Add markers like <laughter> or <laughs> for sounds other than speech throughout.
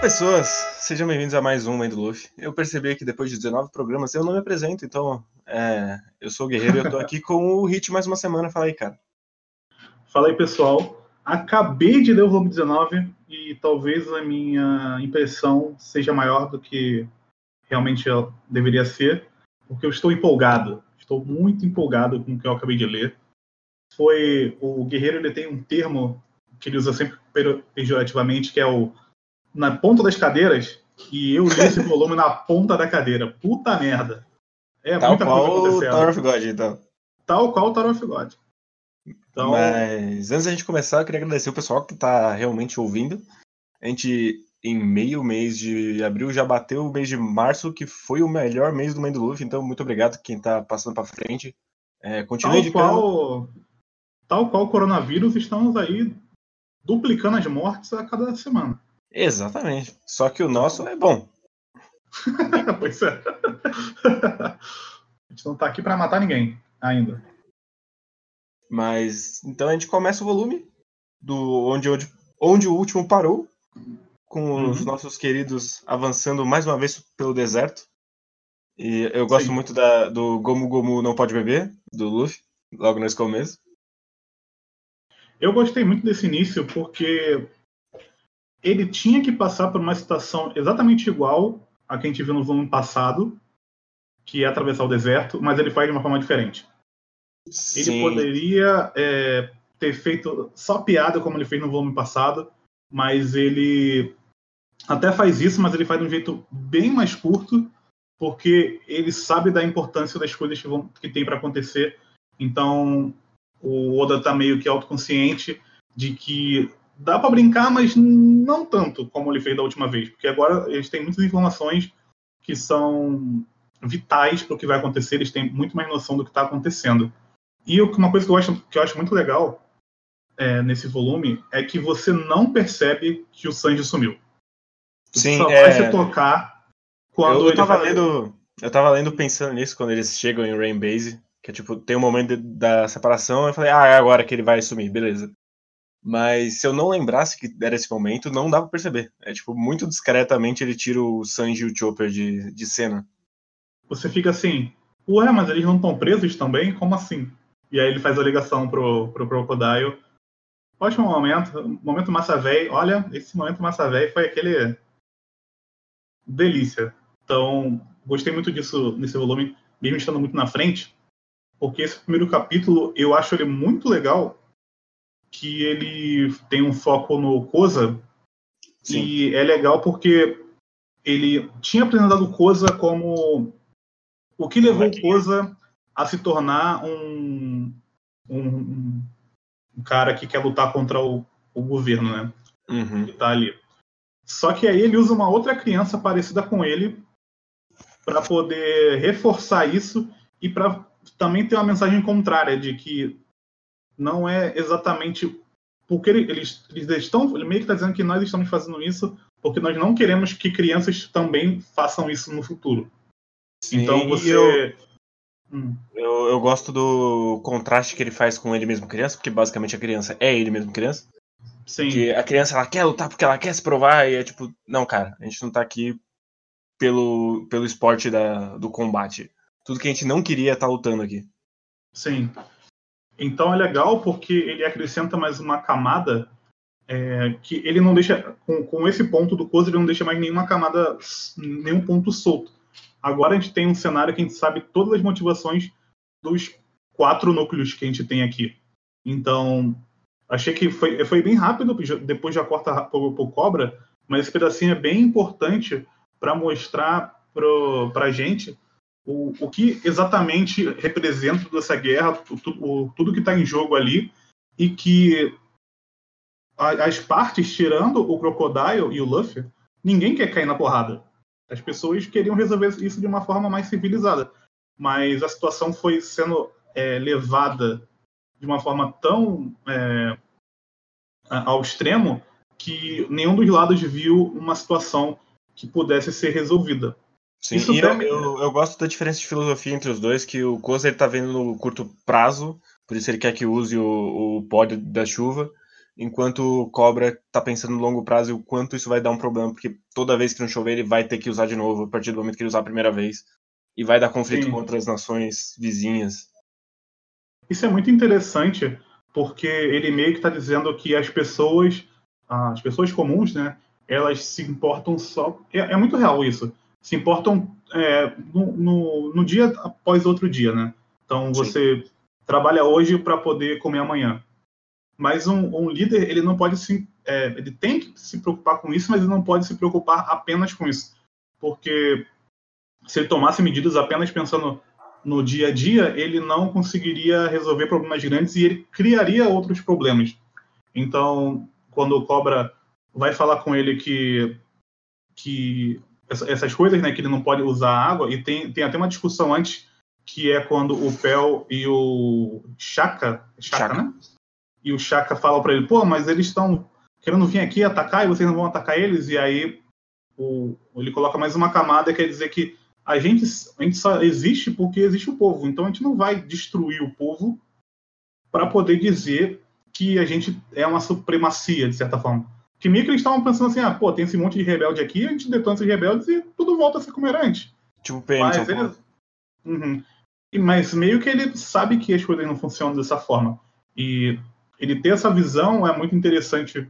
pessoas! Sejam bem-vindos a mais um Mãe do Luffy. Eu percebi que depois de 19 programas eu não me apresento, então é, eu sou o Guerreiro e eu tô <laughs> aqui com o Hit mais uma semana. Fala aí, cara. Fala aí, pessoal. Acabei de ler o volume 19 e talvez a minha impressão seja maior do que realmente deveria ser, porque eu estou empolgado. Estou muito empolgado com o que eu acabei de ler. Foi o Guerreiro, ele tem um termo que ele usa sempre pejorativamente, que é o na ponta das cadeiras, e eu li esse volume na ponta da cadeira. Puta merda. É Tal muita qual coisa acontecendo. Tower of God, então. Tal qual o Tower of God. Então... Mas antes da gente começar, eu queria agradecer o pessoal que está realmente ouvindo. A gente, em meio mês de abril, já bateu o mês de março, que foi o melhor mês do Mês do Luffy. Então, muito obrigado quem está passando para frente. É, continue tal qual, tal qual o coronavírus, estamos aí duplicando as mortes a cada semana. Exatamente. Só que o nosso é bom. <laughs> pois é. a gente não está aqui para matar ninguém ainda. Mas então a gente começa o volume do onde, onde, onde o último parou, com uhum. os nossos queridos avançando mais uma vez pelo deserto. E eu gosto Sim. muito da, do Gomu Gomu Não Pode Beber, do Luffy, logo nesse começo. Eu gostei muito desse início porque ele tinha que passar por uma situação exatamente igual a que a gente viu no volume passado, que é atravessar o deserto, mas ele faz de uma forma diferente. Sim. Ele poderia é, ter feito só piada como ele fez no volume passado, mas ele até faz isso, mas ele faz de um jeito bem mais curto, porque ele sabe da importância das coisas que, vão, que tem para acontecer. Então, o Oda está meio que autoconsciente de que dá para brincar, mas não tanto como ele fez da última vez, porque agora eles têm muitas informações que são vitais para o que vai acontecer, eles têm muito mais noção do que está acontecendo. E uma coisa que eu acho, que eu acho muito legal é, nesse volume é que você não percebe que o Sanji sumiu. Sim, só é... vai se tocar quando eu, eu tava vai... lendo, eu tava lendo pensando nisso quando eles chegam em Rain Base, que é tipo, tem um momento de, da separação, eu falei, ah, é agora que ele vai sumir, beleza. Mas se eu não lembrasse que era esse momento, não dá pra perceber. É tipo, muito discretamente ele tira o Sanji e o Chopper de, de cena. Você fica assim, ué, mas eles não estão presos também? Como assim? E aí ele faz a ligação pro, pro Crocodile. Ótimo momento, momento massa velho. Olha, esse momento massa velho foi aquele delícia. Então, gostei muito disso nesse volume, mesmo estando muito na frente, porque esse primeiro capítulo eu acho ele muito legal, que ele tem um foco no Koza, Sim. e é legal porque ele tinha apresentado o Koza como o que levou o Koza a se tornar um, um, um cara que quer lutar contra o, o governo, né? Uhum. Que tá ali. Só que aí ele usa uma outra criança parecida com ele para poder reforçar isso e para também ter uma mensagem contrária de que não é exatamente porque eles, eles estão ele meio que está dizendo que nós estamos fazendo isso porque nós não queremos que crianças também façam isso no futuro. Sim, então você eu, Hum. Eu, eu gosto do contraste que ele faz com ele mesmo criança, porque basicamente a criança é ele mesmo criança. Sim. Que a criança ela quer lutar porque ela quer se provar e é tipo, não, cara, a gente não tá aqui pelo, pelo esporte da, do combate. Tudo que a gente não queria tá lutando aqui. Sim. Então é legal porque ele acrescenta mais uma camada é, que ele não deixa. Com, com esse ponto do Cozy, ele não deixa mais nenhuma camada, nenhum ponto solto. Agora a gente tem um cenário que a gente sabe todas as motivações dos quatro núcleos que a gente tem aqui. Então, achei que foi, foi bem rápido, depois já corta o Cobra, mas esse pedacinho é bem importante para mostrar para a gente o, o que exatamente representa toda essa guerra, o, o, tudo que está em jogo ali, e que as partes, tirando o Crocodile e o Luffy, ninguém quer cair na porrada. As pessoas queriam resolver isso de uma forma mais civilizada, mas a situação foi sendo é, levada de uma forma tão é, ao extremo que nenhum dos lados viu uma situação que pudesse ser resolvida. Sim, Isso e eu, eu, eu, gosto da diferença de filosofia entre os dois, que o Koza ele tá vendo no curto prazo, por isso ele quer que use o, o pódio da chuva, enquanto o Cobra tá pensando no longo prazo e o quanto isso vai dar um problema, porque toda vez que não chover ele vai ter que usar de novo, a partir do momento que ele usar a primeira vez, e vai dar conflito Sim. com outras nações vizinhas. Isso é muito interessante, porque ele meio que está dizendo que as pessoas, as pessoas comuns, né, elas se importam só. É, é muito real isso. Se importam é, no, no, no, dia após outro dia, né? Então você Sim. trabalha hoje para poder comer amanhã. Mas um, um, líder ele não pode se, é, ele tem que se preocupar com isso, mas ele não pode se preocupar apenas com isso, porque se ele tomasse medidas apenas pensando no dia a dia, ele não conseguiria resolver problemas grandes e ele criaria outros problemas. Então, quando o Cobra vai falar com ele que, que essas coisas, né, que ele não pode usar água, e tem, tem até uma discussão antes, que é quando o Pel e o Chaka, Chaka, né? E o Chaka fala para ele, pô, mas eles estão querendo vir aqui atacar e vocês não vão atacar eles, e aí o, ele coloca mais uma camada, quer dizer que a gente, a gente só existe porque existe o povo. Então a gente não vai destruir o povo para poder dizer que a gente é uma supremacia, de certa forma. Que meio que eles estavam pensando assim, ah, pô, tem esse monte de rebelde aqui, a gente detona esses rebeldes e tudo volta a ser como era antes. Tipo PM, mas, ele... uhum. mas meio que ele sabe que as coisas não funcionam dessa forma. E ele ter essa visão é muito interessante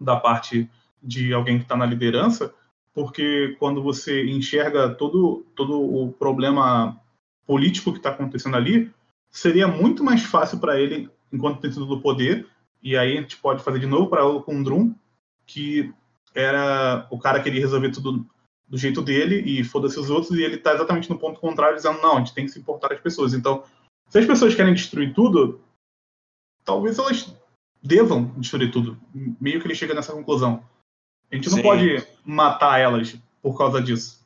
da parte de alguém que está na liderança, porque quando você enxerga todo, todo o problema político que está acontecendo ali, seria muito mais fácil para ele, enquanto tem do poder, e aí a gente pode fazer de novo para o com o Drum, que era o cara que queria resolver tudo do jeito dele e foda-se os outros, e ele está exatamente no ponto contrário, dizendo, não, a gente tem que se importar as pessoas. Então, se as pessoas querem destruir tudo, talvez elas devam destruir tudo. Meio que ele chega nessa conclusão. A gente não Sim. pode matar elas por causa disso.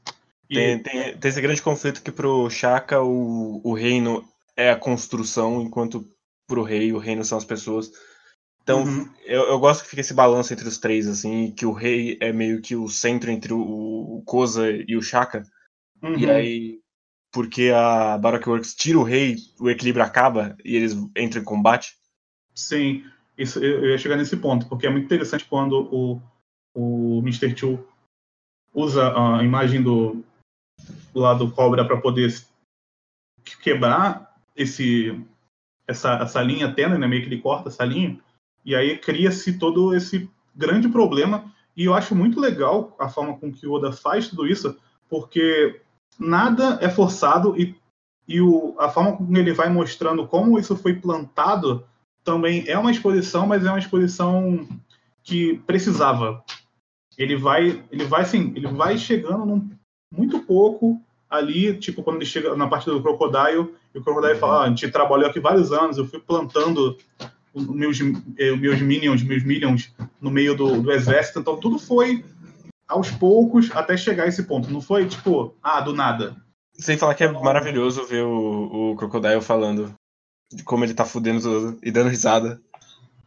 E... Tem, tem, tem, esse grande conflito que pro Chaka o, o reino é a construção, enquanto pro rei o reino são as pessoas. Então, uhum. eu, eu gosto que fica esse balanço entre os três, assim, que o rei é meio que o centro entre o, o Koza e o Chaka. Uhum. E aí, porque a Baroque Works tira o rei, o equilíbrio acaba e eles entram em combate. Sim, isso, eu ia chegar nesse ponto, porque é muito interessante quando o, o Mr. Two usa a imagem do, do lado cobra para poder quebrar esse essa, essa linha tênue, né? meio que ele corta essa linha, e aí cria-se todo esse grande problema. E eu acho muito legal a forma com que o Oda faz tudo isso, porque nada é forçado e, e o, a forma com que ele vai mostrando como isso foi plantado também é uma exposição, mas é uma exposição que precisava ele vai, ele vai assim, ele vai chegando num, muito pouco ali, tipo quando ele chega na parte do Crocodile, e o Crocodile fala, ah, a gente trabalhou aqui vários anos, eu fui plantando os meus, eh, meus minions, meus minions no meio do, do exército, então tudo foi aos poucos até chegar a esse ponto, não foi tipo, ah, do nada. Sem falar que é maravilhoso ver o, o Crocodile falando de como ele tá fudendo tudo e dando risada.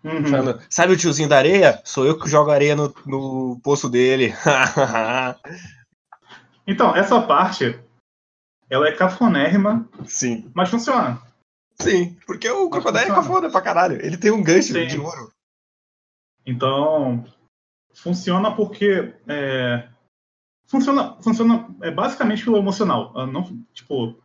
Uhum. Falando, sabe o tiozinho da areia? Sou eu que jogo areia no, no poço dele. <laughs> então, essa parte, ela é cafonérrima. Sim. Mas funciona. Sim, porque o Crocodile é cafona pra caralho. Ele tem um gancho Sim. de ouro. Então, funciona porque. É, funciona, funciona é, basicamente pelo emocional. Não, tipo,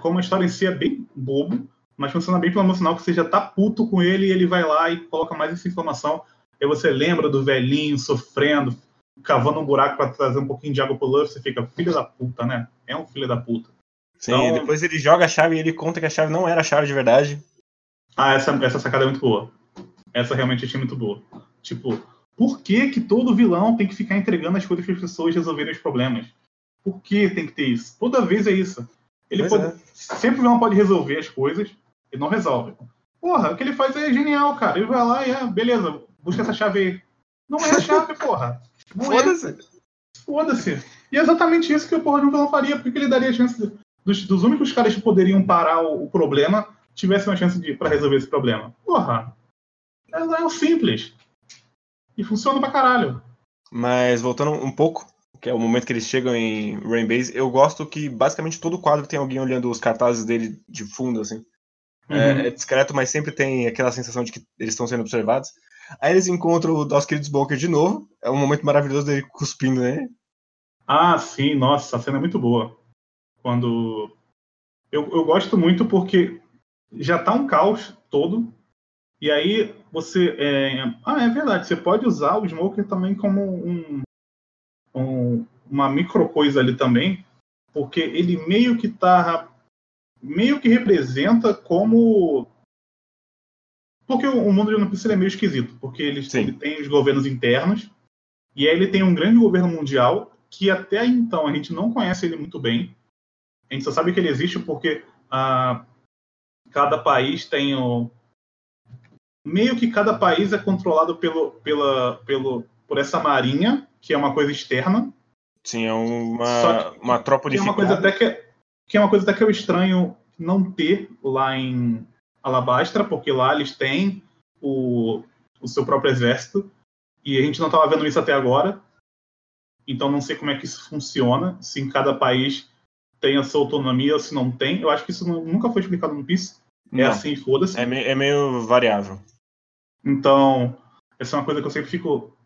como a história em si é bem bobo, mas funciona bem pelo emocional que você já tá puto com ele e ele vai lá e coloca mais essa informação. Aí você lembra do velhinho sofrendo, cavando um buraco para trazer um pouquinho de água pro Luffy, você fica, filho da puta, né? É um filho da puta. Sim, então... depois ele joga a chave e ele conta que a chave não era a chave de verdade. Ah, essa, essa sacada é muito boa. Essa realmente achei muito boa. Tipo, por que que todo vilão tem que ficar entregando as coisas para as pessoas resolverem os problemas? Por que tem que ter isso? Toda vez é isso. Ele pode, é. Sempre o vilão pode resolver as coisas, ele não resolve. Porra, o que ele faz é genial, cara. Ele vai lá e é, beleza, busca essa chave aí. Não é a chave, <laughs> porra. É. Foda-se. É. Foda-se. E é exatamente isso que o porra de um vilão faria, porque ele daria a chance de, dos, dos, únicos caras que poderiam parar o, o problema tivessem uma chance de para resolver esse problema. Porra. É, é o simples. E funciona pra caralho. Mas voltando um pouco, que é o momento que eles chegam em Rainbase, eu gosto que basicamente todo quadro tem alguém olhando os cartazes dele de fundo, assim. É, uhum. É, é, discreto, mas sempre tem aquela sensação de que eles estão sendo observados. Aí eles encontram o nosso querido Smoker de novo. É um momento maravilhoso dele cuspindo, né? Ah, sim, nossa, a cena é muito boa. Quando. Eu, eu gosto muito porque já tá um caos todo. E aí você. É... Ah, é verdade, você pode usar o Smoker também como um, um, uma micro coisa ali também. Porque ele meio que tá. Meio que representa como porque o mundo de One Piece é meio esquisito, porque ele, ele, tem os governos internos, e aí ele tem um grande governo mundial, que até então a gente não conhece ele muito bem. A gente só sabe que ele existe porque ah, cada país tem o. Meio que cada país é controlado pelo, pela, pelo, por essa marinha, que é uma coisa externa. Sim, é uma, que, uma tropa de. É uma coisa até que, que é uma coisa até que eu estranho não ter lá em Alabastra, porque lá eles têm o, o seu próprio exército, e a gente não estava vendo isso até agora. Então não sei como é que isso funciona, se em cada país tem a sua autonomia ou se não tem. Eu acho que isso não, nunca foi explicado no PIS. É não. assim, foda-se. É, me, é meio variável. Então, essa é uma coisa que eu sempre fico.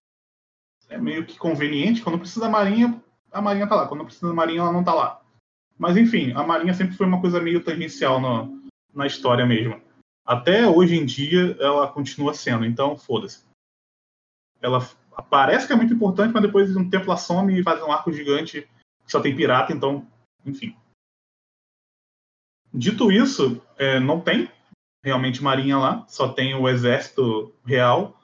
É meio que conveniente. Quando precisa da Marinha, a Marinha tá lá. Quando precisa da Marinha, ela não tá lá. Mas enfim, a Marinha sempre foi uma coisa meio tangencial no, na história mesmo. Até hoje em dia, ela continua sendo, então foda-se. Ela parece que é muito importante, mas depois de um tempo ela some e faz um arco gigante que só tem pirata, então, enfim. Dito isso, é, não tem realmente marinha lá, só tem o exército real.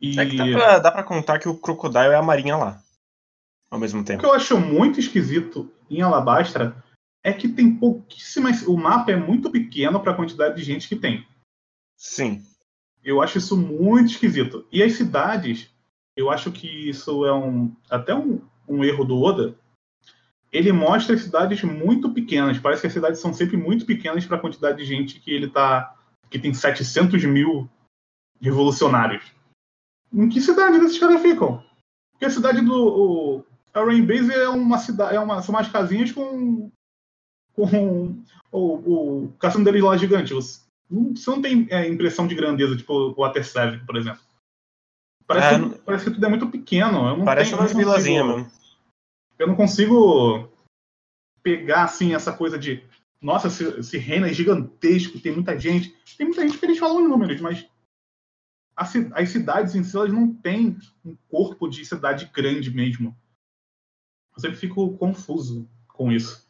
E... É que dá pra, dá pra contar que o Crocodile é a marinha lá, ao mesmo tempo. O que eu acho muito esquisito em Alabastra é que tem pouquíssimas. O mapa é muito pequeno para a quantidade de gente que tem. Sim. Eu acho isso muito esquisito. E as cidades, eu acho que isso é um até um, um erro do Oda. Ele mostra cidades muito pequenas. Parece que as cidades são sempre muito pequenas para a quantidade de gente que ele tá. que tem 700 mil revolucionários. Em que cidade esses caras ficam? Porque a cidade do. O, a Rain Base é uma cidade. É uma, são umas casinhas com com o, o caçando deles lá gigante. Você não tem é, impressão de grandeza, tipo o Water 7, por exemplo. Parece, é, que, parece que tudo é muito pequeno. parece tenho, umas vilazinhas mesmo. Eu não consigo pegar assim essa coisa de nossa, esse, esse reino é gigantesco, tem muita gente. Tem muita gente que eles falam em números, mas as, as cidades em si elas não têm um corpo de cidade grande mesmo. Eu sempre fico confuso com isso.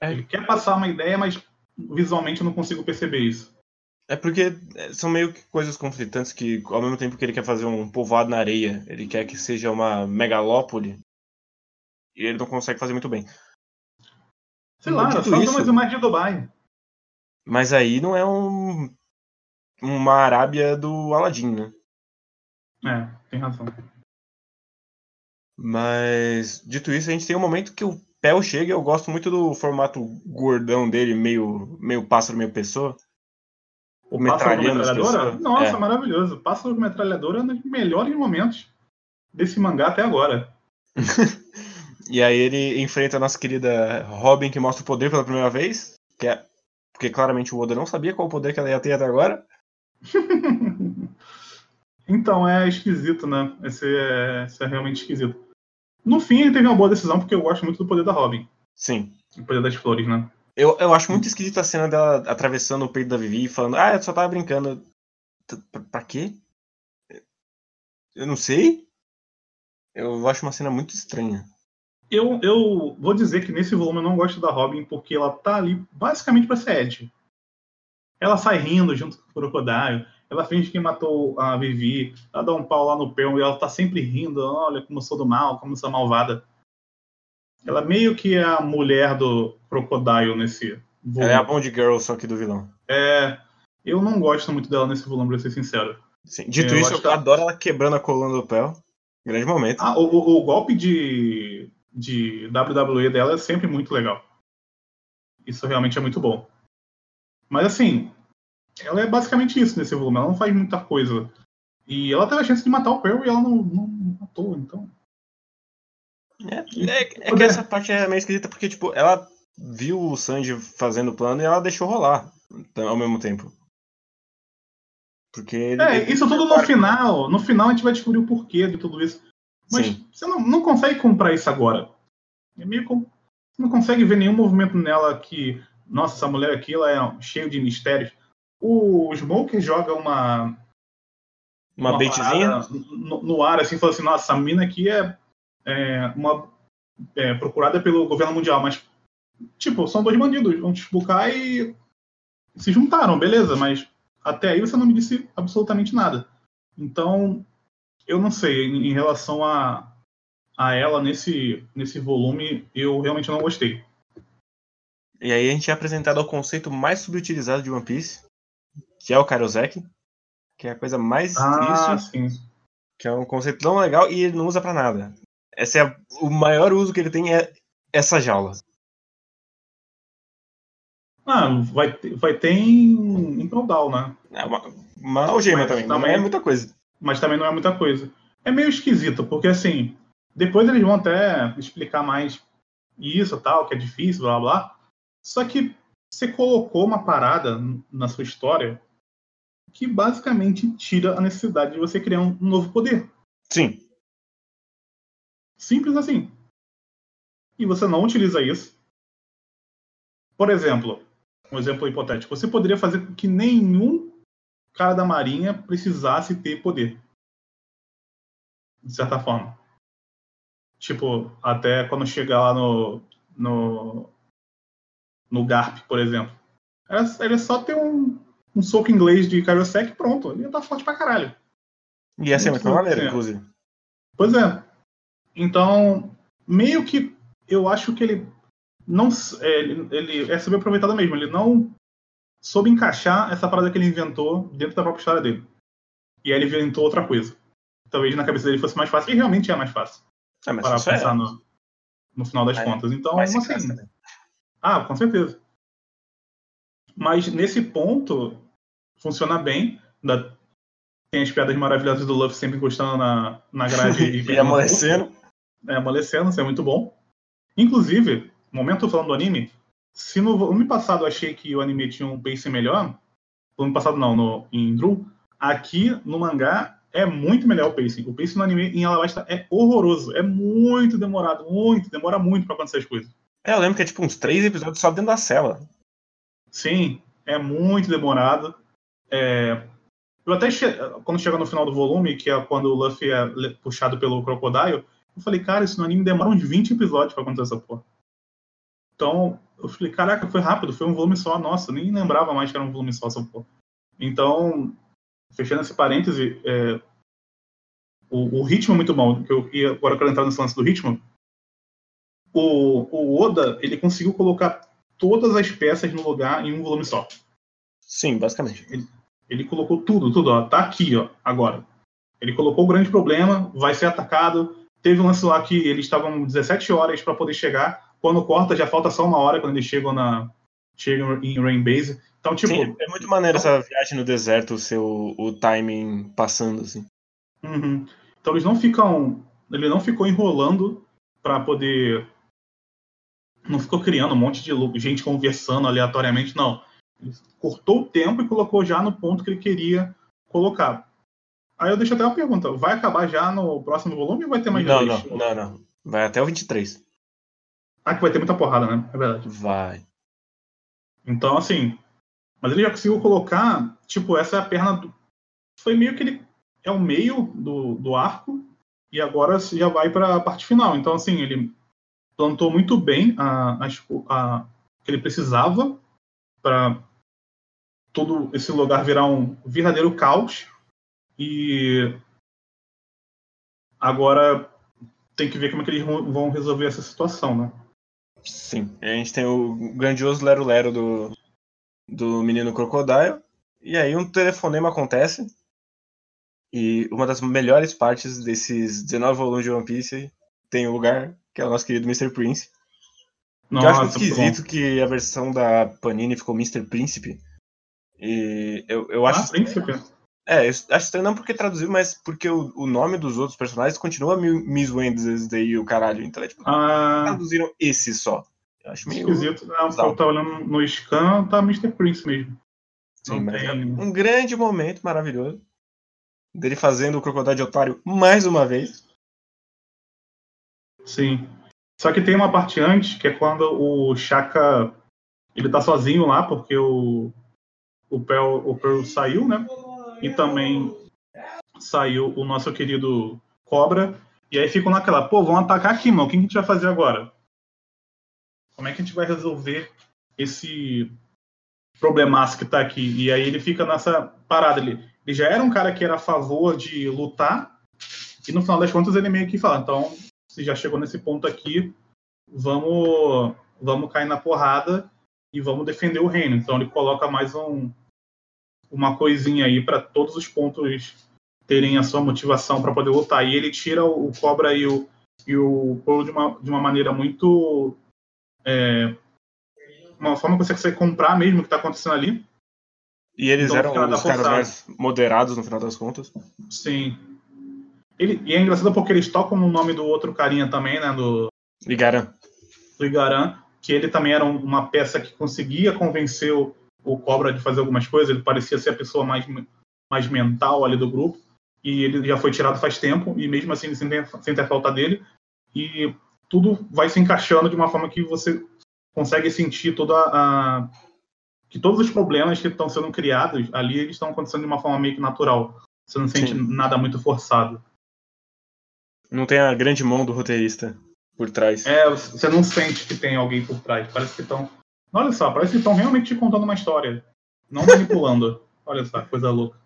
É. Ele quer passar uma ideia, mas visualmente eu não consigo perceber isso. É porque é, são meio que coisas conflitantes que, ao mesmo tempo que ele quer fazer um povoado na areia, ele quer que seja uma megalópole, e ele não consegue fazer muito bem. Sei lá, só isso, mais imagem de Dubai. Mas aí não é um uma Arábia do Aladdin, né? É, tem razão. Mas, dito isso, a gente tem um momento que o Pel chega, eu gosto muito do formato gordão dele, meio, meio pássaro, meio pessoa. O metralhando metralhadora? Nossa, é. maravilhoso. Pássaro metralhadora é um dos melhores momentos desse mangá até agora. <laughs> e aí ele enfrenta a nossa querida Robin, que mostra o poder pela primeira vez. Que é... Porque claramente o Oda não sabia qual o poder que ela ia ter até agora. <laughs> então, é esquisito, né? Esse é, esse é realmente esquisito. No fim, ele teve uma boa decisão, porque eu gosto muito do poder da Robin. Sim. O poder das flores, né? Eu, eu acho muito esquisita a cena dela atravessando o peito da Vivi e falando, ah, eu só tava brincando. Pra, pra quê? Eu não sei. Eu acho uma cena muito estranha. Eu, eu vou dizer que nesse volume eu não gosto da Robin porque ela tá ali basicamente pra ser Ed. Ela sai rindo junto com o Crocodile. Ela finge que matou a Vivi, ela dá um pau lá no pão e ela tá sempre rindo, olha como eu sou do mal, como eu sou malvada. Ela meio que é a mulher do Crocodile nesse volume. Ela é a Bond Girl, só que do vilão. É, eu não gosto muito dela nesse volume, pra ser sincero. Sim. Dito eu isso, eu adoro ela quebrando a coluna do pé. Grande momento. Ah, o, o, o golpe de, de WWE dela é sempre muito legal. Isso realmente é muito bom. Mas assim, ela é basicamente isso nesse volume. Ela não faz muita coisa. E ela teve a chance de matar o Pearl e ela não, não matou, então. É, é, é que essa parte é meio esquisita porque, tipo, ela viu o Sanji fazendo o plano e ela deixou rolar ao mesmo tempo. Porque ele, É, ele- isso tudo no final. No final a gente vai descobrir o porquê de tudo isso. Mas Sim. você não, não consegue comprar isso agora. É meio com... Você não consegue ver nenhum movimento nela que. Nossa, essa mulher aqui ela é cheio de mistérios. O Smoker joga uma. Uma baitzinha. parada No, no ar, assim, fala assim: nossa, essa mina aqui é, é uma. é, procurada pelo governo mundial. Mas, tipo, são dois bandidos. Vão te buscar e. Se juntaram, beleza, mas até aí você não me disse absolutamente nada. Então, eu não sei, em relação a, a ela nesse, nesse volume, eu realmente não gostei. E aí a gente é apresentado ao conceito mais subutilizado de One Piece, que é o Kairosek, que é a coisa mais Ah, sim. que é um conceito tão legal e ele não usa pra nada. Esse é o maior uso que ele tem é essa jaula. Ah, vai, ter- vai ter em, em Prodal, né? É uma, uma algema Mas também, não também- é muita coisa. Mas também não é muita coisa. É meio esquisito, porque assim, depois eles vão até explicar mais isso tal, que é difícil, blá blá. Só que você colocou uma parada na sua história que basicamente tira a necessidade de você criar um novo poder. Sim, Simples assim. E você não utiliza isso. Por exemplo, um exemplo hipotético. Você poderia fazer com que nenhum cara da marinha precisasse ter poder. De certa forma. Tipo, até quando chegar lá no. no. no Garp, por exemplo. Era, era só ter um, um soco inglês de Kairosek e pronto. Ele ia estar forte pra caralho. e essa é muito certo. inclusive. Pois é. Então, meio que eu acho que ele não é, ele, ele é subaproveitado mesmo. Ele não soube encaixar essa parada que ele inventou dentro da própria história dele. E aí ele inventou outra coisa. Talvez na cabeça dele fosse mais fácil. E realmente é mais fácil. Ah, mas Para é pensar no, no final das É, contas. Então, assim. também. Ah, com certeza. Mas nesse ponto, funciona bem. Da- Tem as piadas maravilhosas do Luffy sempre encostando na, na grade <laughs> E amolecendo. é, amolecendo, isso é muito bom. Inclusive, momento falando do anime, se no volume passado eu achei que o anime tinha um pacing melhor, no ano passado não, no, em Drew, aqui no mangá é muito melhor o pacing. O pacing no anime em Alabasta é horroroso, é muito demorado, muito, demora muito pra acontecer as coisas. É, eu lembro que é tipo uns três episódios só dentro da cela. Sim, é muito demorado. É, Eu até che... quando chega no final do volume, que é quando o Luffy é puxado pelo Crocodile, eu falei, cara, isso no anime demora uns 20 episódios pra acontecer essa porra. Então, eu falei, caraca, foi rápido, foi um volume só, nossa, nem lembrava mais que era um volume só essa porra. Então, fechando esse parêntese, é, o, o ritmo é muito bom, que eu, e agora eu quero entrar nesse lance do ritmo. O, o Oda, ele conseguiu colocar todas as peças no lugar em um volume só. Sim, basicamente. Ele colocou tudo, tudo, ó. Tá aqui, ó, agora. Ele colocou o grande problema, vai ser atacado. Teve um lance lá que eles estavam 17 horas para poder chegar. Quando corta, já falta só uma hora quando eles chegam na. Chegam em Rain Base. Então, tipo. Sim, é muito maneiro essa viagem no deserto, o seu o timing passando, assim. uhum. Então eles não ficam. Ele não ficou enrolando para poder. Não ficou criando um monte de gente conversando aleatoriamente, não. Ele cortou o tempo e colocou já no ponto que ele queria colocar. Aí eu deixo até uma pergunta: vai acabar já no próximo volume ou vai ter mais Não, não, não, não. Vai até o 23. Ah, que vai ter muita porrada, né? É verdade. Vai. Então, assim. Mas ele já conseguiu colocar, tipo, essa é a perna. Do... Foi meio que ele é o meio do, do arco e agora já vai para a parte final. Então, assim, ele plantou muito bem a, co- a, que ele precisava para todo esse lugar virar um verdadeiro caos. E agora tem que ver como é que eles vão resolver essa situação, né? Sim. A gente tem o grandioso Lero Lero do, do menino Crocodile. E aí um telefonema acontece. E uma das melhores partes desses 19 volumes de One Piece tem o lugar, que é o nosso querido Mr. Prince. Que eu acho muito Nossa, muito bom. esquisito que a versão da Panini ficou Mr. Príncipe. E eu, eu acho. Ah, príncipe. É, acho estranho não porque traduziu, mas porque o, o nome dos outros personagens continua Mi- Miss Wednesday e o caralho. Então, é, tipo, Ah, traduziram esse só. Eu acho meio. esquisito. Não, bizarro. eu tava olhando no scan, tá Mr. Prince mesmo. Sim, é um grande momento maravilhoso dele fazendo o Crocodile de Otário mais uma vez. Sim. Só que tem uma parte antes, que é quando o Chaka ele tá sozinho lá, porque o, o Pearl, o Pearl saiu, né? E também saiu o nosso querido Cobra. E aí ficam naquela, pô, vão atacar aqui, mano. O que a gente vai fazer agora? Como é que a gente vai resolver esse problemaço que tá aqui? E aí ele fica nessa parada. Ele, ele já era um cara que era a favor de lutar, e no final das contas ele meio que fala, então, se já chegou nesse ponto aqui, vamos, vamos cair na porrada e vamos defender o reino. Então ele coloca mais um, uma coisinha aí para todos os pontos terem a sua motivação para poder lutar. E ele tira o, Cobra e o, e o Pearl de uma, de uma maneira muito. É, uma forma que você consegue comprar mesmo o que está acontecendo ali. E eles então, eram os caras mais moderados no final das contas. Sim. Ele, e é engraçado porque eles tocam no nome do outro carinha também, né? Do. Igaran. Do Igaran, que ele também era uma peça que conseguia convencer o, o Cobra de fazer algumas coisas. Ele parecia ser a pessoa mais, mais mental ali do grupo e ele já foi tirado faz tempo, e mesmo assim ele sente, sente a falta dele, e tudo vai se encaixando de uma forma que você consegue sentir toda a. que todos os problemas que estão sendo criados ali, eles estão acontecendo de uma forma meio que natural. Você não sente Sim. nada muito forçado. Não tem a grande mão do roteirista por trás. É, você não sente que tem alguém por trás. Parece que estão. Olha só, parece que estão realmente te contando uma história. Não manipulando. <laughs> Olha só, coisa louca.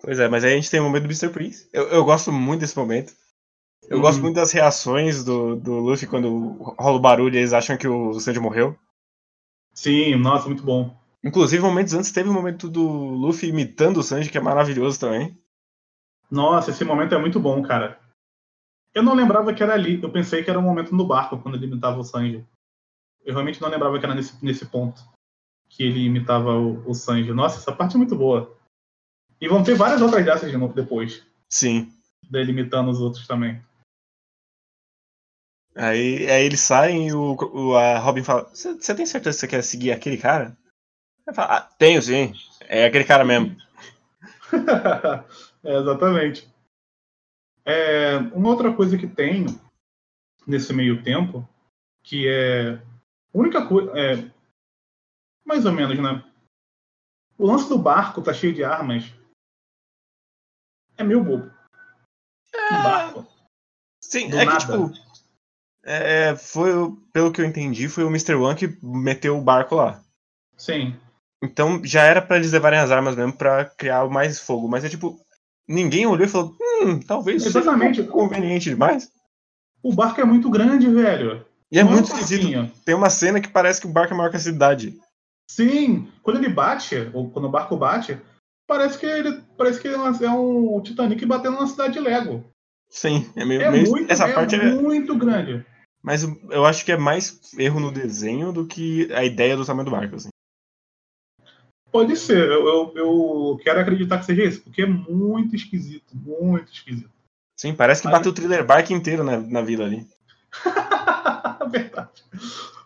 Pois é, mas aí a gente tem o momento do Mr. Prince. Eu, eu gosto muito desse momento. Eu uhum. gosto muito das reações do, do Luffy quando rola o barulho e eles acham que o Sanji morreu. Sim, nossa, muito bom. Inclusive, momentos antes teve o um momento do Luffy imitando o Sanji, que é maravilhoso também. Nossa, esse momento é muito bom, cara. Eu não lembrava que era ali. Eu pensei que era o um momento no barco, quando ele imitava o Sanji. Eu realmente não lembrava que era nesse, nesse ponto que ele imitava o, o Sanji. Nossa, essa parte é muito boa. E vão ter várias outras dessas de novo depois. Sim. Delimitando os outros também. Aí, aí eles saem e o, o, a Robin fala: Você tem certeza que você quer seguir aquele cara? Ele fala: ah, Tenho sim. É aquele cara mesmo. <laughs> é, exatamente. É, uma outra coisa que tem nesse meio tempo, que é. A única coisa. É, mais ou menos, né? O lance do barco tá cheio de armas é meio bobo. É... Um barco. Sim, Do é nada. que, tipo. É, foi, pelo que eu entendi, foi o Mr. One que meteu o barco lá. Sim. Então já era para eles levarem as armas mesmo para criar mais fogo. Mas é tipo. Ninguém olhou e falou: hum, talvez Exatamente. seja um conveniente demais. O barco é muito grande, velho. E é Não é muito é esquisito. Tem uma cena que parece que o barco é maior que a cidade. Sim, quando ele bate, ou quando o barco bate, Parece que ele parece que é um Titanic batendo na cidade de Lego. Sim, é meio, é meio... muito, essa é parte é muito grande. Mas eu acho que é mais erro no desenho do que a ideia do tamanho do barco, assim. Pode ser, eu, eu, eu quero acreditar que seja isso, porque é muito esquisito, muito esquisito. Sim, parece que bateu o thriller bark inteiro na, na vila ali. <laughs> Verdade.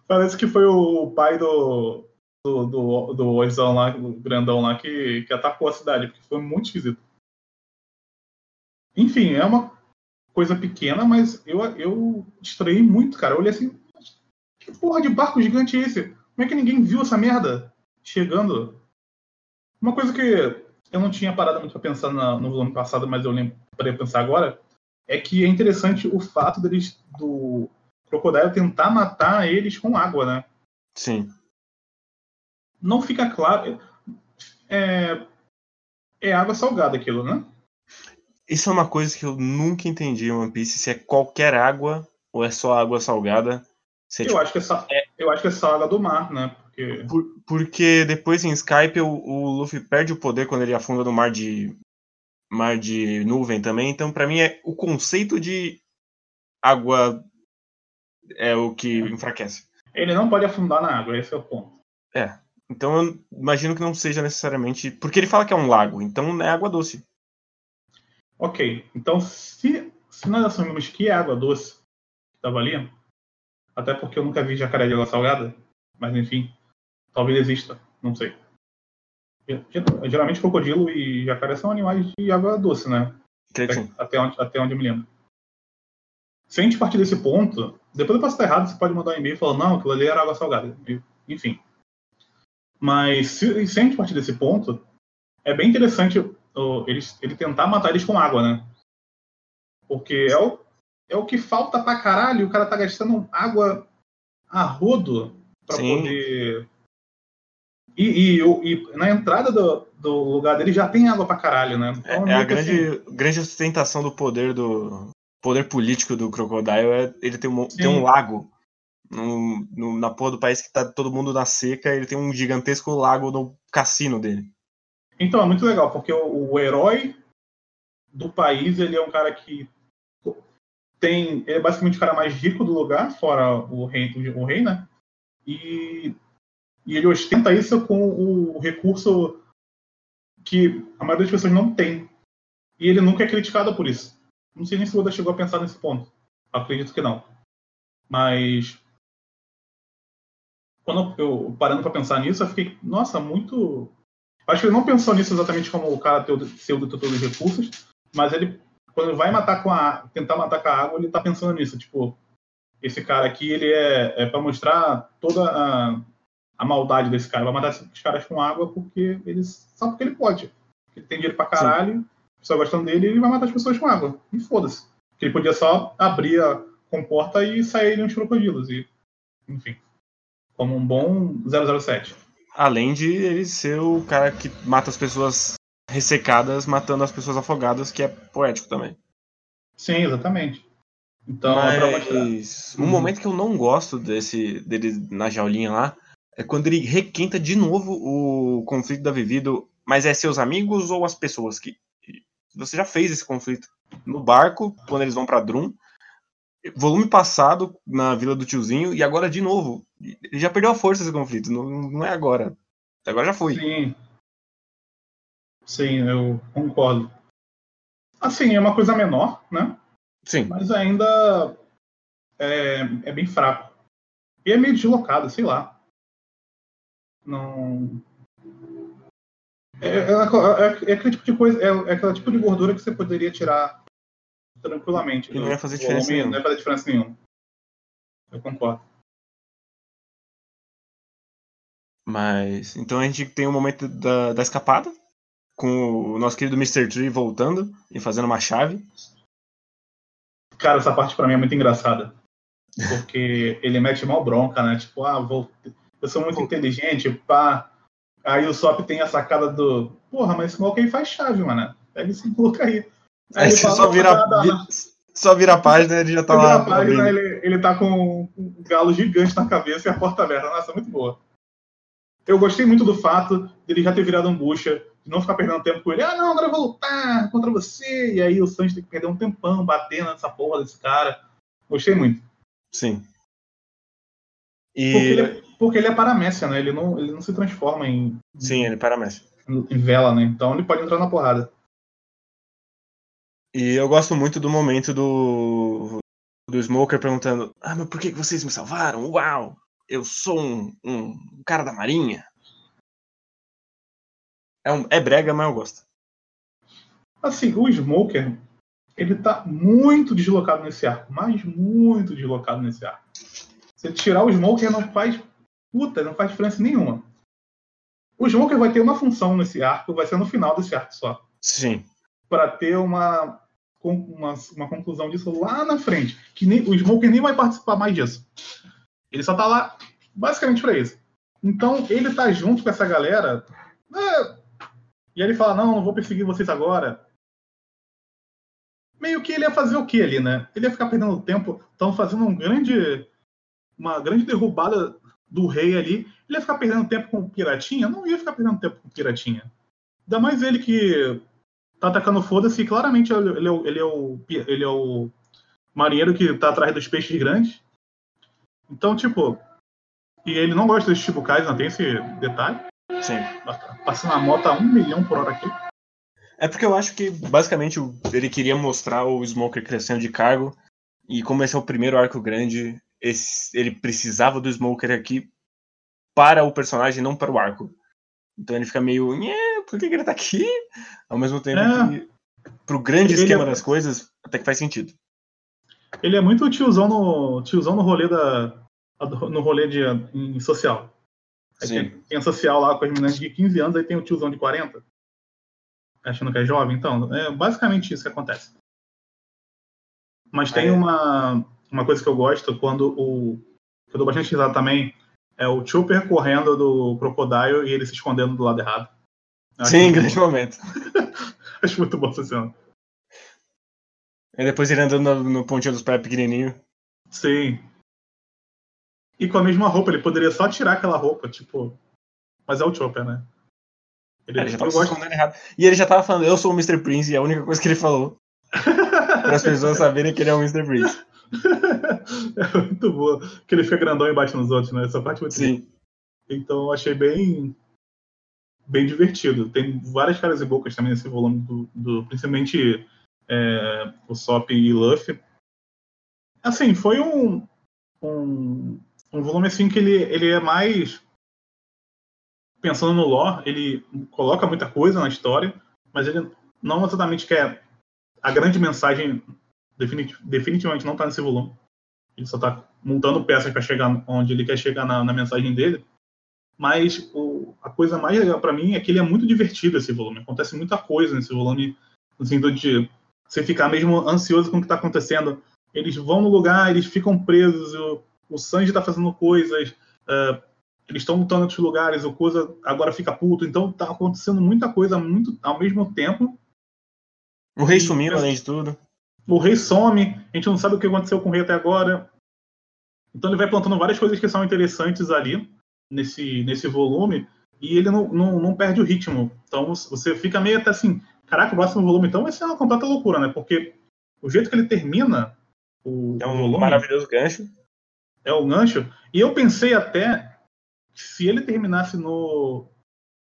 Parece que foi o pai do, do, do, do Oizão lá, do grandão lá, que, que atacou a cidade, porque foi muito esquisito. Enfim, é uma coisa pequena, mas eu, eu distraí muito, cara. Eu olhei assim, que porra de barco gigante é esse? Como é que ninguém viu essa merda chegando? Uma coisa que eu não tinha parado muito pra pensar na, no volume passado, mas eu lembro para pensar agora, é que é interessante o fato deles, do Crocodile tentar matar eles com água, né? Sim não fica claro. É, é água salgada aquilo, né? Isso é uma coisa que eu nunca entendi em One Piece, se é qualquer água ou é só água salgada. Se é, eu, tipo, acho que é só, é, eu acho que é só água do mar, né? Porque, Por, porque depois em Skype o, o, Luffy perde o poder quando ele afunda no mar de mar de nuvem também. Então, para mim, é o conceito de água é o que enfraquece. Ele não pode afundar na água, esse é o ponto. É. Então eu imagino que não seja necessariamente. Porque ele fala que é um lago, então é água doce. Ok. Então se, se nós assumimos que é água doce estava ali, até porque eu nunca vi jacaré de água salgada, mas enfim, talvez exista, não sei. Geralmente crocodilo e jacaré são animais de água doce, né? Até, até, onde, até onde eu me lembro. Se a gente partir desse ponto, depois eu posso estar errado, você pode mandar um e-mail falando, não, aquilo ali era água salgada. Enfim. Mas se, se a gente partir desse ponto, é bem interessante uh, ele, ele tentar matar eles com água, né? Porque é o, é o que falta pra caralho, o cara tá gastando água a rodo pra Sim. poder e, e, e, na entrada do, do, lugar dele já tem água pra caralho, né? Então, é, é a grande, assim... grande sustentação do poder do poder político do Crocodile é ele tem um, tem um lago no, no, na porra do país que tá todo mundo na seca, ele tem um gigantesco lago no cassino dele. Então, é muito legal, porque o, o herói do país, ele é um cara que tem. é basicamente o cara mais rico do lugar, fora o rei, o rei né? E e ele ostenta isso com o recurso que a maioria das pessoas não tem. E ele nunca é criticado por isso. Não sei nem se o Oda chegou a pensar nesse ponto. Acredito que não. Mas quando eu parando para pensar nisso, eu fiquei, nossa, muito. Acho que ele não pensou nisso exatamente como o cara ser o detetor dos recursos, mas ele, quando vai matar com a, tentar matar com a água, ele tá pensando nisso, tipo, esse cara aqui, ele é, é para mostrar toda a, a maldade desse cara. Vai matar esses caras com água porque eles. Só porque ele pode. Ele tem dinheiro pra caralho, a pessoa gostando dele, ele vai matar as pessoas com água. E foda-se. Porque ele podia só abrir a comporta e sair uns crocodilos. E, enfim. Como um bom 007. Além de ele ser o cara que mata as pessoas ressecadas, matando as pessoas afogadas, que é poético também. Sim, exatamente. Então, Mas, um uhum. momento que eu não gosto desse dele na jaulinha lá é quando ele requenta de novo o conflito da Vivido, mas é seus amigos ou as pessoas que você já fez esse conflito no barco quando eles vão para Drum, volume passado na Vila do Tiozinho e agora de novo. Ele já perdeu a força esse conflito, não, não é agora. Agora já foi. Sim. Sim, eu concordo. Assim, é uma coisa menor, né? Sim. Mas ainda é, é bem fraco. E é meio deslocado, sei lá. Não. É, é, é, é, aquele tipo de coisa, é, é aquele tipo de gordura que você poderia tirar tranquilamente. Não ia fazer diferença nenhuma. Não ia fazer diferença nenhuma. Eu concordo. Mas. Então a gente tem o um momento da, da escapada. Com o nosso querido Mr. Tree voltando e fazendo uma chave. Cara, essa parte pra mim é muito engraçada. Porque ele mete mal bronca, né? Tipo, ah, vou eu sou muito inteligente, pá. Aí o Sop tem a sacada do. Porra, mas esse maluco aí faz chave, mano. Pega esse maluco aí. Aí, aí você fala, só vira, vira, só vira a página e ele já tá lá. Página, ele, ele tá com um galo gigante na cabeça e a porta aberta. Nossa, muito boa. Eu gostei muito do fato dele já ter virado um bucha, de não ficar perdendo tempo com ele. Ah, não, agora eu vou lutar contra você. E aí o Sanji tem que perder um tempão batendo nessa porra desse cara. Gostei muito. Sim. E... Porque, ele, porque ele é paramécia, né? Ele não, ele não se transforma em. Sim, ele é paramécia. Em vela, né? Então ele pode entrar na porrada. E eu gosto muito do momento do. Do Smoker perguntando: Ah, mas por que vocês me salvaram? Uau! Eu sou um, um cara da marinha. É, um, é brega, mas eu gosto. Assim, o Smoker, ele tá muito deslocado nesse arco, mas muito deslocado nesse arco. Se tirar o Smoker, não faz. Puta, não faz diferença nenhuma. O Smoker vai ter uma função nesse arco, vai ser no final desse arco só. Sim. Para ter uma, uma, uma, conclusão disso lá na frente. Que nem, o Smoker nem vai participar mais disso. Ele só tá lá basicamente para isso. Então ele tá junto com essa galera. É, e ele fala: Não, não vou perseguir vocês agora. Meio que ele ia fazer o que ali, né? Ele ia ficar perdendo tempo. Estão fazendo um grande uma grande derrubada do rei ali, ele ia ficar perdendo tempo com o Piratinha? Não ia ficar perdendo tempo com o Piratinha. Ainda mais ele que tá atacando foda-se, claramente ele, é o, ele, é o, ele é o marinheiro que tá atrás dos peixes grandes. Então, tipo, e ele não gosta desse tipo não tem esse detalhe. Sim. Passando a moto a um milhão por hora aqui. É porque eu acho que, basicamente, ele queria mostrar o Smoker crescendo de cargo. E como esse é o primeiro arco grande, esse, ele precisava do Smoker aqui para o personagem, não para o arco. Então ele fica meio, por que, que ele tá aqui? Ao mesmo tempo é. que, pro grande ele esquema é... das coisas, até que faz sentido. Ele é muito tiozão no, tiozão no rolê da. no rolê de, em social. Aí tem, tem a social lá com as meninas de 15 anos, aí tem o tiozão de 40. Achando que é jovem, então. É basicamente isso que acontece. Mas tem uma, uma coisa que eu gosto quando o. Que eu dou bastante risada também. É o Chopper correndo do Crocodile e ele se escondendo do lado errado. Sim, grande bom. momento. <laughs> Acho muito bom essa cena. E depois ele andando no, no pontinho dos pés pequenininho. Sim. E com a mesma roupa, ele poderia só tirar aquela roupa, tipo. Mas é o Chopper, né? Ele, é, ele já tava gosto... errado. E ele já tava falando, eu sou o Mr. Prince, e a única coisa que ele falou. <laughs> para as pessoas saberem que ele é o Mr. Prince. <laughs> é muito boa. Que ele fica grandão e bate nos outros, né? Essa parte é muito Sim. Boa. Então eu achei bem. bem divertido. Tem várias caras e bocas também nesse volume, do, do principalmente é, o Sop e Luffy. Assim, foi um, um, um volume assim que ele, ele é mais pensando no lore, ele coloca muita coisa na história, mas ele não exatamente quer a grande mensagem definitivamente não está nesse volume. Ele só está montando peças para chegar onde ele quer chegar na, na mensagem dele. Mas o, a coisa mais legal para mim é que ele é muito divertido esse volume. Acontece muita coisa nesse volume, no sentido de você ficar mesmo ansioso com o que está acontecendo. Eles vão no lugar, eles ficam presos, o, o Sanji está fazendo coisas, uh, eles estão lutando em outros lugares, o Coisa agora fica puto, então está acontecendo muita coisa muito ao mesmo tempo. O rei sumiu, além de tudo. O rei some, a gente não sabe o que aconteceu com o rei até agora. Então ele vai plantando várias coisas que são interessantes ali, nesse, nesse volume, e ele não, não, não perde o ritmo. Então você fica meio até assim, Caraca, o próximo volume então vai ser uma completa loucura, né? Porque o jeito que ele termina o, é um volume, maravilhoso gancho. É o gancho. E eu pensei até que se ele terminasse no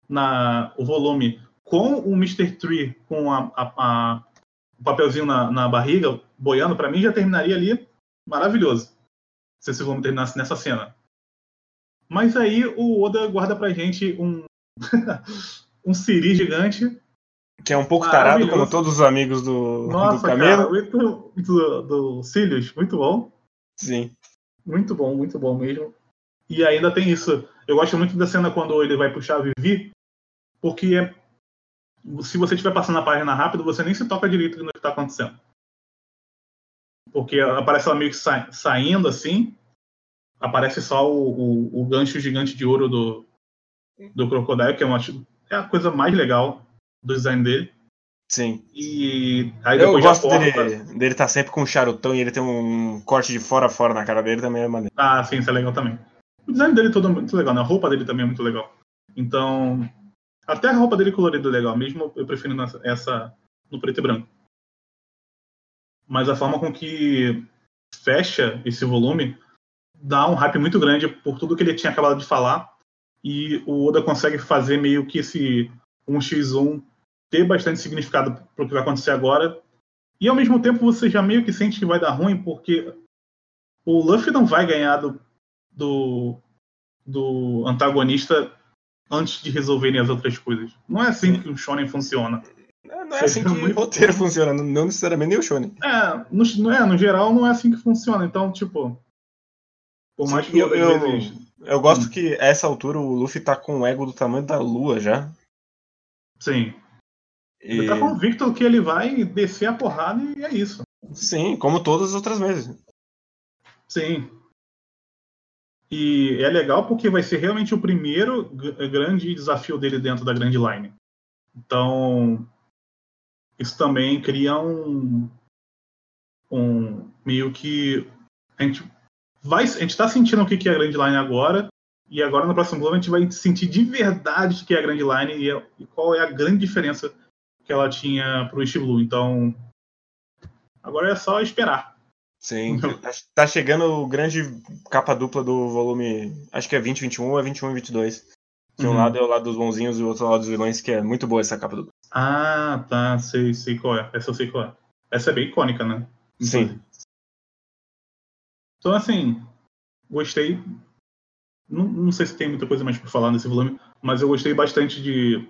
na o volume com o Mr. Tree com a, a, a o papelzinho na, na barriga boiando, para mim já terminaria ali maravilhoso. Se esse volume terminasse nessa cena. Mas aí o Oda guarda pra gente um <laughs> um siri gigante que é um pouco tarado, como todos os amigos do, Nossa, do Camelo. Cara, muito, do, do Cílios, muito bom. Sim. Muito bom, muito bom mesmo. E ainda tem isso. Eu gosto muito da cena quando ele vai puxar a Vivi, porque é, se você estiver passando a página rápido, você nem se toca direito no que está acontecendo. Porque aparece ela meio que sa saindo assim, aparece só o, o, o, gancho gigante de ouro do, do Crocodile, que é, uma, é a coisa mais legal do design dele. Sim. E aí eu gosto porta... dele, dele tá sempre com um charutão e ele tem um corte de fora a fora na cara dele também é maneiro. Ah, sim, isso é legal também. O design dele todo muito legal, né? A roupa dele também é muito legal. Então, até a roupa dele colorida é legal, mesmo eu prefiro essa no preto e branco. Mas a forma com que fecha esse volume dá um hype muito grande por tudo que ele tinha acabado de falar. E o Oda consegue fazer meio que esse um X1 ter bastante significado para o que vai acontecer agora. E ao mesmo tempo você já meio que sente que vai dar ruim, porque o Luffy não vai ganhar do, do, do antagonista antes de resolverem as outras coisas. Não é assim que o Shonen funciona. Não, não é assim que o roteiro funciona, não necessariamente nem o Shonen. É no, é, no geral não é assim que funciona. Então, tipo. Por mais Sim, que eu, eu, vezes... eu gosto hum. que a essa altura o Luffy tá com o ego do tamanho da lua já. Sim. E... Ele tá convicto que ele vai descer a porrada e é isso. Sim, como todas as outras vezes. Sim. E é legal porque vai ser realmente o primeiro grande desafio dele dentro da Grand Line. Então, isso também cria um, um meio que a gente vai, a gente está sentindo o que é a Grand Line agora e agora no próximo bloco a gente vai sentir de verdade o que é a Grand Line e, é, e qual é a grande diferença que ela tinha para o East Blue. Então, agora é só esperar. Sim, <laughs> tá, tá chegando o grande capa dupla do volume, acho que é 2021 ou é 21 e 22. Que uhum. um lado é o lado dos bonzinhos e o outro é o lado dos vilões, que é muito boa essa capa dupla. Ah, tá, sei, sei qual é. Essa eu sei qual é. Essa é bem icônica, né? Sim. Então, assim, gostei Não, não sei se tem muita coisa mais para falar nesse volume, mas eu gostei bastante de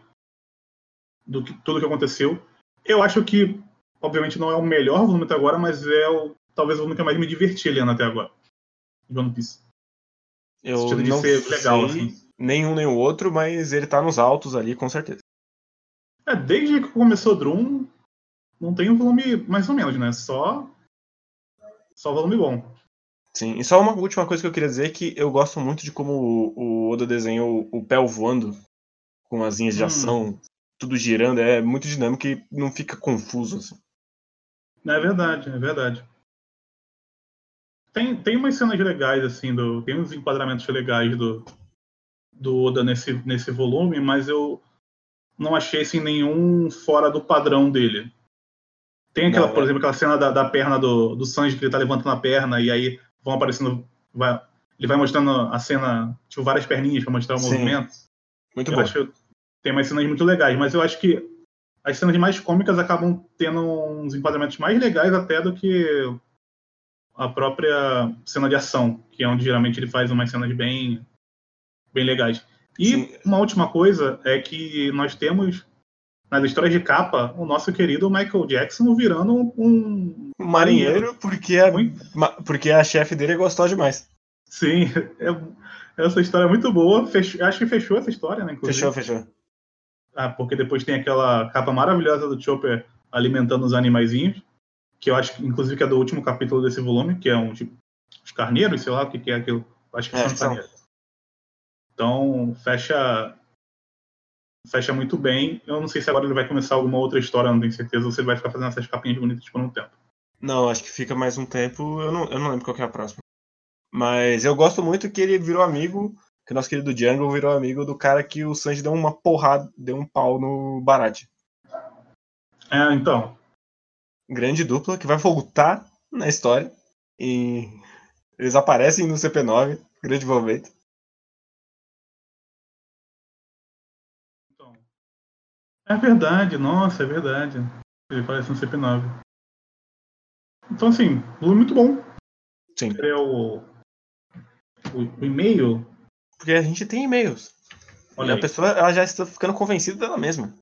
do que tudo que aconteceu. Eu acho que, obviamente, não é o melhor volume até agora, mas é o, talvez o que eu mais me diverti lendo até agora. De One Piece. Eu não ser legal, assim. nenhum nem o outro, mas ele tá nos altos ali, com certeza. É, desde que começou Drum, não tem um volume mais ou menos, né? Só só volume bom. Sim, e só uma última coisa que eu queria dizer que eu gosto muito de como o, o Oda desenhou o pé voando com as linhas de hum. ação, tudo girando, é muito dinâmico e não fica confuso assim. É verdade, é verdade. Tem, tem umas cenas legais, assim, do, tem uns enquadramentos legais do, do Oda nesse, nesse volume, mas eu não achei assim, nenhum fora do padrão dele. Tem aquela, não, por é. exemplo, aquela cena da, da perna do, do Sanji que ele tá levantando a perna e aí vão aparecendo. Vai, ele vai mostrando a cena, tipo, várias perninhas para mostrar o Sim. movimento. Muito eu bom. Acho, tem umas cenas muito legais, mas eu acho que as cenas mais cômicas acabam tendo uns enquadramentos mais legais até do que a própria cena de ação, que é onde geralmente ele faz umas cenas bem, bem legais. E Sim. uma última coisa é que nós temos nas histórias de capa o nosso querido Michael Jackson virando um, marinheiro, porque a, porque a chefe dele gostou demais. Sim, <laughs> é, essa história é muito boa. Fechou, acho que fechou essa história, né? Inclusive. Fechou, fechou. Ah, porque depois tem aquela capa maravilhosa do Chopper alimentando os animaizinhos que eu acho, inclusive, que é do último capítulo desse volume, que é um tipo, os carneiros, sei lá o que, que é aquilo. Acho que é, são carneiros. Então, fecha fecha muito bem. Eu não sei se agora ele vai começar alguma outra história, não tenho certeza, ou se ele vai ficar fazendo essas capinhas bonitas por um tempo. Não, acho que fica mais um tempo. Eu não, eu não lembro qual é a próxima. Mas eu gosto muito que ele virou amigo, que o nosso querido Jungle virou amigo do cara que o Sanji deu uma porrada, deu um pau no Barate. É, então grande dupla que vai voltar na história. E eles aparecem no CP9, grande momento. Então, é verdade, nossa, é verdade. Ele aparece no CP9. Então, assim, volume muito bom. Sim. É o, o, o e-mail. Porque a gente tem e-mails. Olha a pessoa ela já está ficando convencida dela mesma.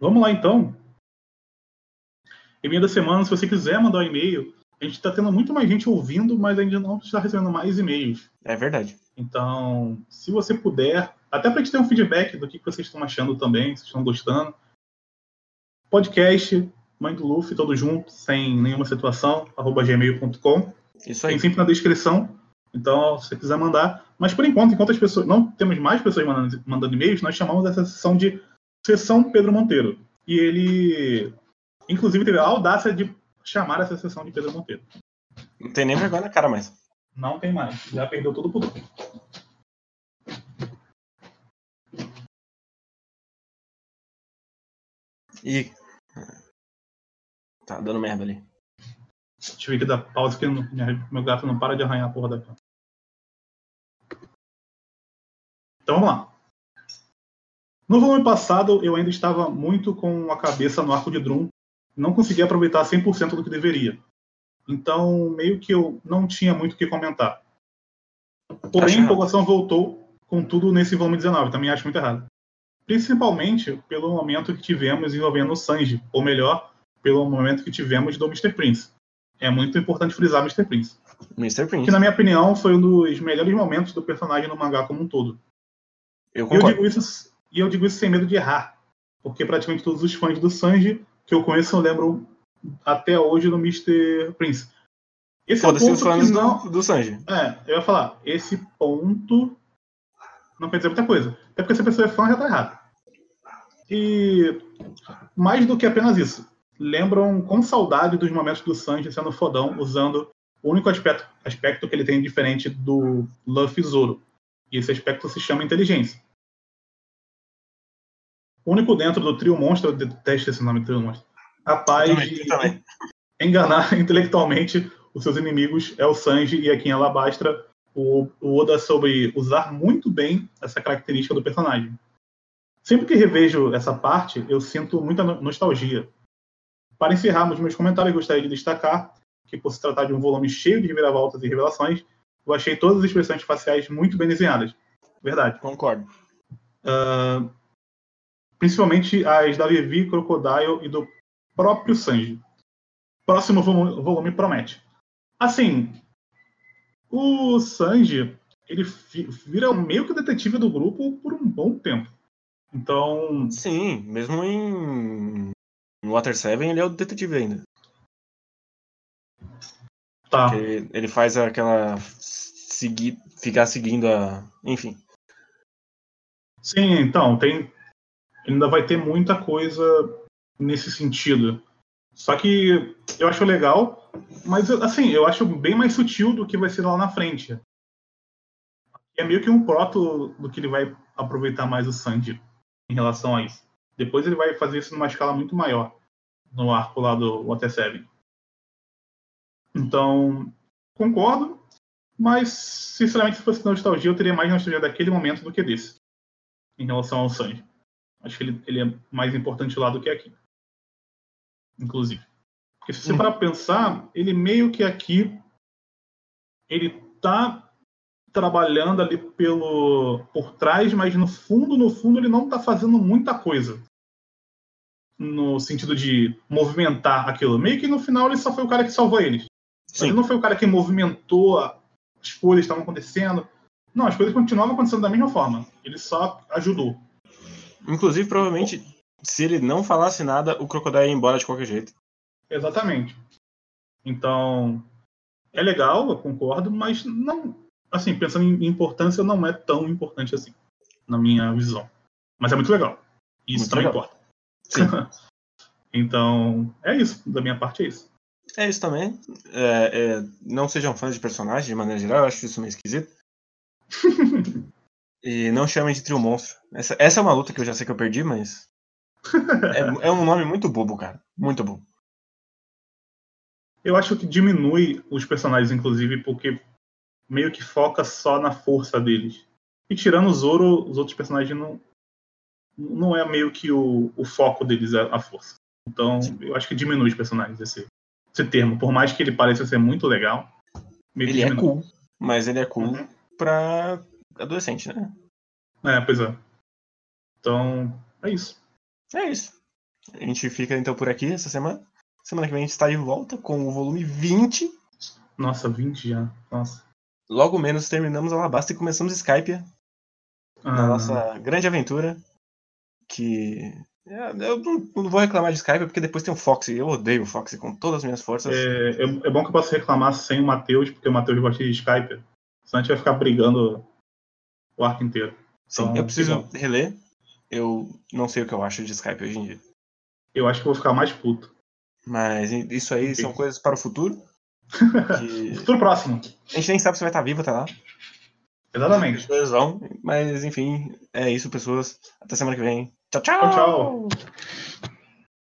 Vamos lá então. E-mail da semana, se você quiser mandar um e-mail, a gente está tendo muito mais gente ouvindo, mas ainda não está recebendo mais e-mails. É verdade. Então, se você puder, até para a gente ter um feedback do que vocês estão achando também, se estão gostando. Podcast, Mãe do Luffy, todo junto, sem nenhuma situação, arroba gmail.com. Isso aí. Tem sempre na descrição. Então, se você quiser mandar. Mas por enquanto, enquanto as pessoas. Não temos mais pessoas mandando, mandando e-mails, nós chamamos essa sessão de Sessão Pedro Monteiro. E ele Inclusive, teve a audácia de chamar essa sessão de Pedro Monteiro. Não tem nem vergonha na cara mais. Não tem mais. Já perdeu todo o pudor. E. Tá dando merda ali. Tive que dar pausa que meu gato não para de arranhar a porra da cama. Então vamos lá. No volume passado, eu ainda estava muito com a cabeça no arco de Drum não consegui aproveitar 100% do que deveria. Então, meio que eu não tinha muito o que comentar. Porém, a empolgação voltou com tudo nesse volume 19. Também acho muito errado. Principalmente pelo momento que tivemos envolvendo o Sanji, ou melhor, pelo momento que tivemos do Mr. Prince. É muito importante frisar Mr. Prince. Mr. Prince. Que, na minha opinião, foi um dos melhores momentos do personagem no mangá como um todo. Eu concordo. E eu digo isso, e eu digo isso sem medo de errar. Porque praticamente todos os fãs do Sanji que eu conheço, eu lembro até hoje do Mr. Prince. Esse Foda-se é os fãs não... do, do Sanji. É, eu ia falar, esse ponto não quer dizer muita coisa. Até porque se a pessoa é fã, já tá errado. E mais do que apenas isso, lembram com saudade dos momentos do Sanji sendo fodão, usando o único aspecto, aspecto que ele tem diferente do Luffy Zoro. E esse aspecto se chama inteligência. O único dentro do trio monstro, eu detesto esse nome trio monstro, capaz também, de também. enganar <laughs> intelectualmente os seus inimigos é o Sanji e aqui em Alabastra o, o Oda sobre usar muito bem essa característica do personagem. Sempre que revejo essa parte, eu sinto muita nostalgia. Para encerrarmos meus comentários, gostaria de destacar que, por se tratar de um volume cheio de reviravoltas e revelações, Eu achei todas as expressões faciais muito bem desenhadas. Verdade. Concordo. Uh, principalmente as da Levi, Crocodile e do próprio Sanji. Próximo volume, volume promete. Assim, o Sanji ele vira meio que detetive do grupo por um bom tempo. Então. Sim, mesmo em Water 7 ele é o detetive ainda. Tá. Porque ele faz aquela. Seguir, ficar seguindo a. Enfim. Sim, então, tem. Ainda vai ter muita coisa nesse sentido. Só que eu acho legal, mas assim, eu acho bem mais sutil do que vai ser lá na frente. É meio que um proto do que ele vai aproveitar mais o Sandy em relação a isso. Depois ele vai fazer isso numa escala muito maior no arco lá do Water 7. Então, concordo, mas sinceramente, se fosse nostalgia, eu teria mais nostalgia daquele momento do que desse, em relação ao Sanji. Acho que ele, ele é mais importante lá do que aqui. Inclusive. Porque se você parar pensar, ele meio que aqui ele tá trabalhando ali pelo por trás, mas no fundo, no fundo, ele não tá fazendo muita coisa. No sentido de movimentar aquilo. Meio que no final ele só foi o cara que salvou eles. Sim. Ele não foi o cara que movimentou as coisas que estavam acontecendo. Não, as coisas continuavam acontecendo da mesma forma. Ele só ajudou. Inclusive, provavelmente, se ele não falasse nada, o Crocodile ia embora de qualquer jeito. Exatamente. Então, é legal, eu concordo, mas não. Assim, pensando em importância, não é tão importante assim, na minha visão. Mas é muito legal. Isso muito também legal. importa. <laughs> então, é isso. Da minha parte, é isso. É isso também. É, é, não sejam fãs de personagens de maneira geral, eu acho isso meio esquisito. <laughs> e não chamem de trio monstro. Essa, essa é uma luta que eu já sei que eu perdi, mas. <laughs> é, é um nome muito bobo, cara. Muito bobo. Eu acho que diminui os personagens, inclusive, porque meio que foca só na força deles. E tirando o Zoro, os outros personagens não, não é meio que o, o foco deles a, a força. Então, Sim. eu acho que diminui os personagens esse, esse termo. Por mais que ele pareça ser muito legal. Ele é cool, mas ele é cool uhum. pra adolescente, né? É, pois é. Então, é isso. É isso. A gente fica então por aqui essa semana. Semana que vem a gente está de volta com o volume 20. Nossa, 20 já. Nossa. Logo menos terminamos a Alabasta e começamos Skype. Ah. Na nossa grande aventura. Que é, eu não vou reclamar de Skype porque depois tem o Foxy. Eu odeio o Foxy com todas as minhas forças. É, é, é bom que eu possa reclamar sem o Matheus, porque o Matheus gosta de Skype. Senão a gente vai ficar brigando o arco inteiro. Sim, então, eu preciso reler. Eu não sei o que eu acho de Skype hoje em dia. Eu acho que vou ficar mais puto. Mas isso aí são coisas para o futuro. <laughs> Que... futuro próximo. A gente nem sabe se vai estar vivo até lá. Exatamente. Mas enfim, é isso, pessoas. Até semana que vem. Tchau, tchau. Tchau, tchau.